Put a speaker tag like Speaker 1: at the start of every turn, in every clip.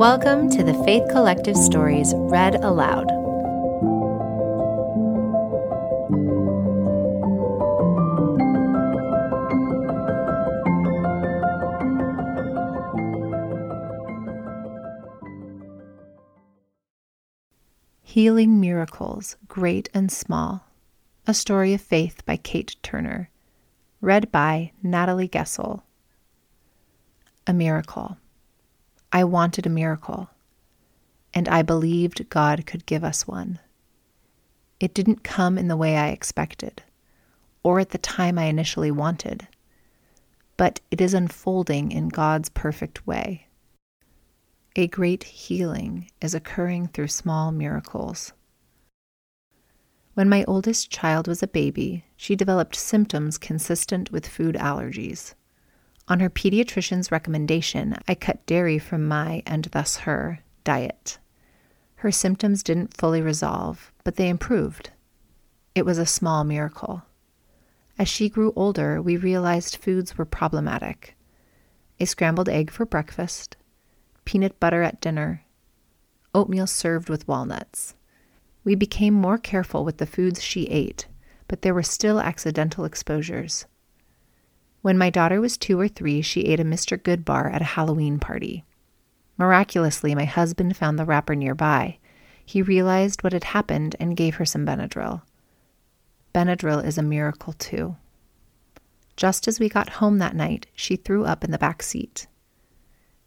Speaker 1: Welcome to the Faith Collective Stories Read Aloud. Healing Miracles, Great and Small. A Story of Faith by Cait Turner. Read by Natalie Gessel. A Miracle. I wanted a miracle, and I believed God could give us one. It didn't come in the way I expected, or at the time I initially wanted, but it is unfolding in God's perfect way. A great healing is occurring through small miracles. When my oldest child was a baby, she developed symptoms consistent with food allergies. On her pediatrician's recommendation, I cut dairy from my, and thus her, diet. Her symptoms didn't fully resolve, but they improved. It was a small miracle. As she grew older, we realized foods were problematic a scrambled egg for breakfast, peanut butter at dinner, oatmeal served with walnuts. We became more careful with the foods she ate, but there were still accidental exposures. When my daughter was two or three, she ate a Mr. Goodbar at a Halloween party. Miraculously, my husband found the wrapper nearby. He realized what had happened and gave her some Benadryl. Benadryl is a miracle, too. Just as we got home that night, she threw up in the back seat.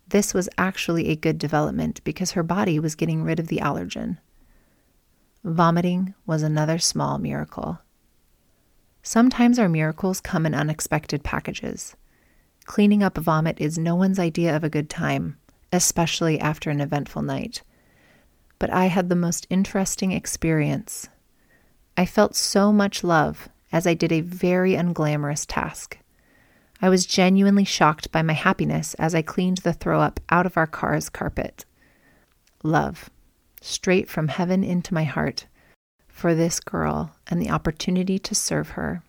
Speaker 1: This was actually a good development because her body was getting rid of the allergen. Vomiting was another small miracle. Sometimes our miracles come in unexpected packages. Cleaning up vomit is no one's idea of a good time, especially after an eventful night. But I had the most interesting experience. I felt so much love as I did a very unglamorous task. I was genuinely shocked by my happiness as I cleaned the throw up out of our car's carpet. Love, straight from heaven into my heart for this girl and the opportunity to serve her.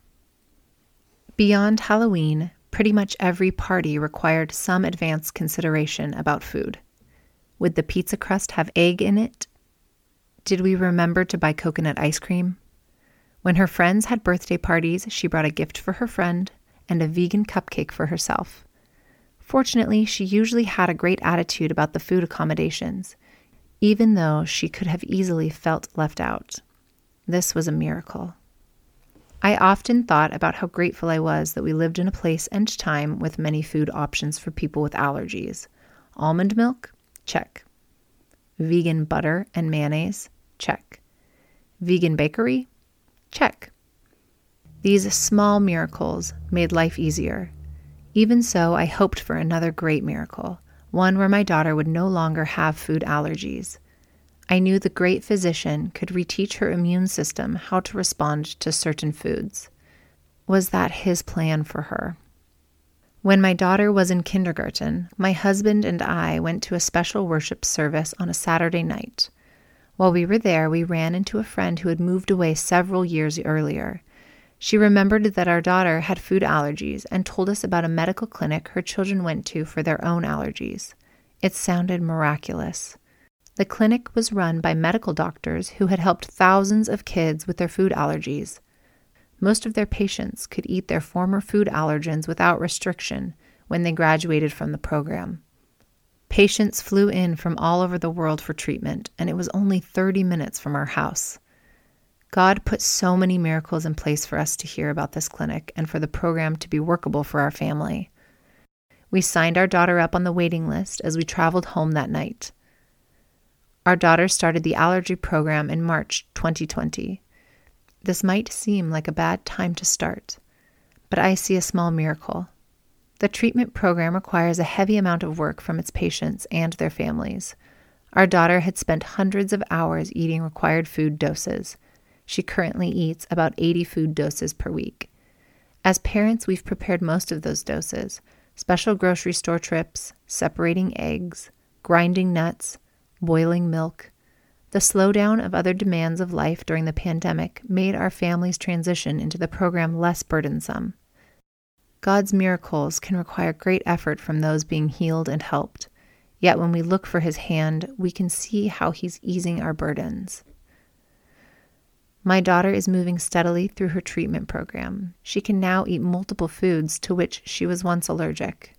Speaker 1: Beyond Halloween, pretty much every party required some advance consideration about food. Would the pizza crust have egg in it? Did we remember to buy coconut ice cream? When her friends had birthday parties, she brought a gift for her friend and a vegan cupcake for herself. Fortunately, she usually had a great attitude about the food accommodations, even though she could have easily felt left out. This was a miracle. I often thought about how grateful I was that we lived in a place and time with many food options for people with allergies. Almond milk? Check. Vegan butter and mayonnaise? Check. Vegan bakery? Check. These small miracles made life easier. Even so, I hoped for another great miracle, one where my daughter would no longer have food allergies. I knew the great physician could reteach her immune system how to respond to certain foods. Was that his plan for her? When my daughter was in kindergarten, my husband and I went to a special worship service on a Saturday night. While we were there, we ran into a friend who had moved away several years earlier. She remembered that our daughter had food allergies and told us about a medical clinic her children went to for their own allergies. It sounded miraculous. The clinic was run by medical doctors who had helped thousands of kids with their food allergies. Most of their patients could eat their former food allergens without restriction when they graduated from the program. Patients flew in from all over the world for treatment, and it was only 30 minutes from our house. God put so many miracles in place for us to hear about this clinic and for the program to be workable for our family. We signed our daughter up on the waiting list as we traveled home that night. Our daughter started the allergy program in March 2020. This might seem like a bad time to start, but I see a small miracle. The treatment program requires a heavy amount of work from its patients and their families. Our daughter had spent hundreds of hours eating required food doses. She currently eats about 80 food doses per week. As parents, we've prepared most of those doses special grocery store trips, separating eggs, grinding nuts, boiling milk. The slowdown of other demands of life during the pandemic made our family's transition into the program less burdensome. God's miracles can require great effort from those being healed and helped. Yet when we look for his hand, we can see how he's easing our burdens. My daughter is moving steadily through her treatment program. She can now eat multiple foods to which she was once allergic.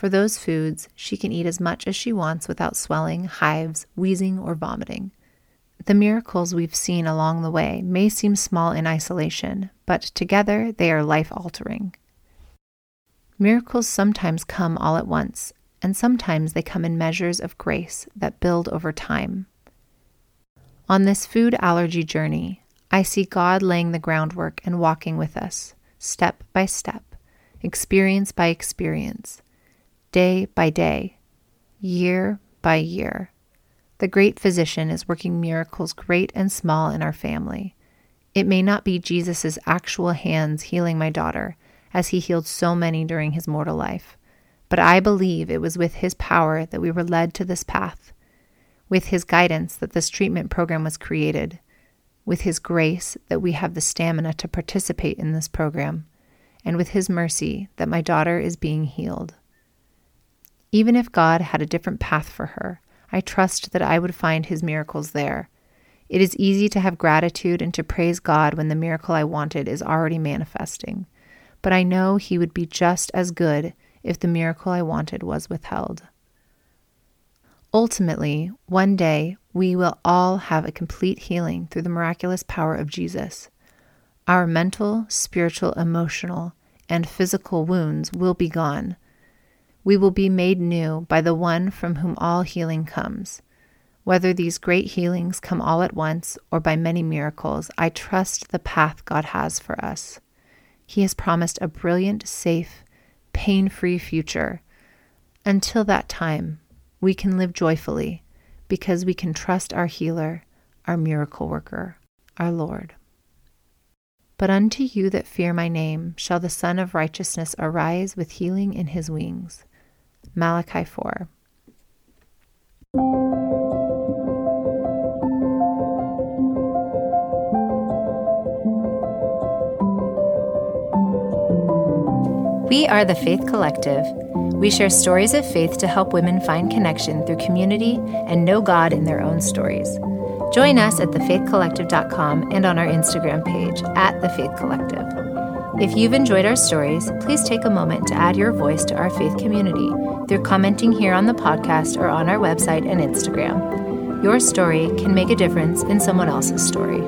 Speaker 1: For those foods, she can eat as much as she wants without swelling, hives, wheezing, or vomiting. The miracles we've seen along the way may seem small in isolation, but together they are life altering. Miracles sometimes come all at once, and sometimes they come in measures of grace that build over time. On this food allergy journey, I see God laying the groundwork and walking with us, step by step, experience by experience day by day, year by year. The great physician is working miracles great and small in our family. It may not be Jesus' actual hands healing my daughter, as he healed so many during his mortal life, but I believe it was with his power that we were led to this path, with his guidance that this treatment program was created, with his grace that we have the stamina to participate in this program, and with his mercy that my daughter is being healed. Even if God had a different path for her, I trust that I would find his miracles there. It is easy to have gratitude and to praise God when the miracle I wanted is already manifesting, but I know he would be just as good if the miracle I wanted was withheld. Ultimately, one day, we will all have a complete healing through the miraculous power of Jesus. Our mental, spiritual, emotional, and physical wounds will be gone we will be made new by the one from whom all healing comes. Whether these great healings come all at once or by many miracles, I trust the path God has for us. He has promised a brilliant, safe, pain free future. Until that time, we can live joyfully because we can trust our healer, our miracle worker, our Lord. But unto you that fear my name shall the Sun of Righteousness arise with healing in his wings. Malachi 4.
Speaker 2: We are the Faith Collective. We share stories of faith to help women find connection through community and know God in their own stories. Join us at thefaithcollective.com and on our Instagram page at The Faith Collective. If you've enjoyed our stories, please take a moment to add your voice to our faith community through commenting here on the podcast or on our website and Instagram. Your story can make a difference in someone else's story.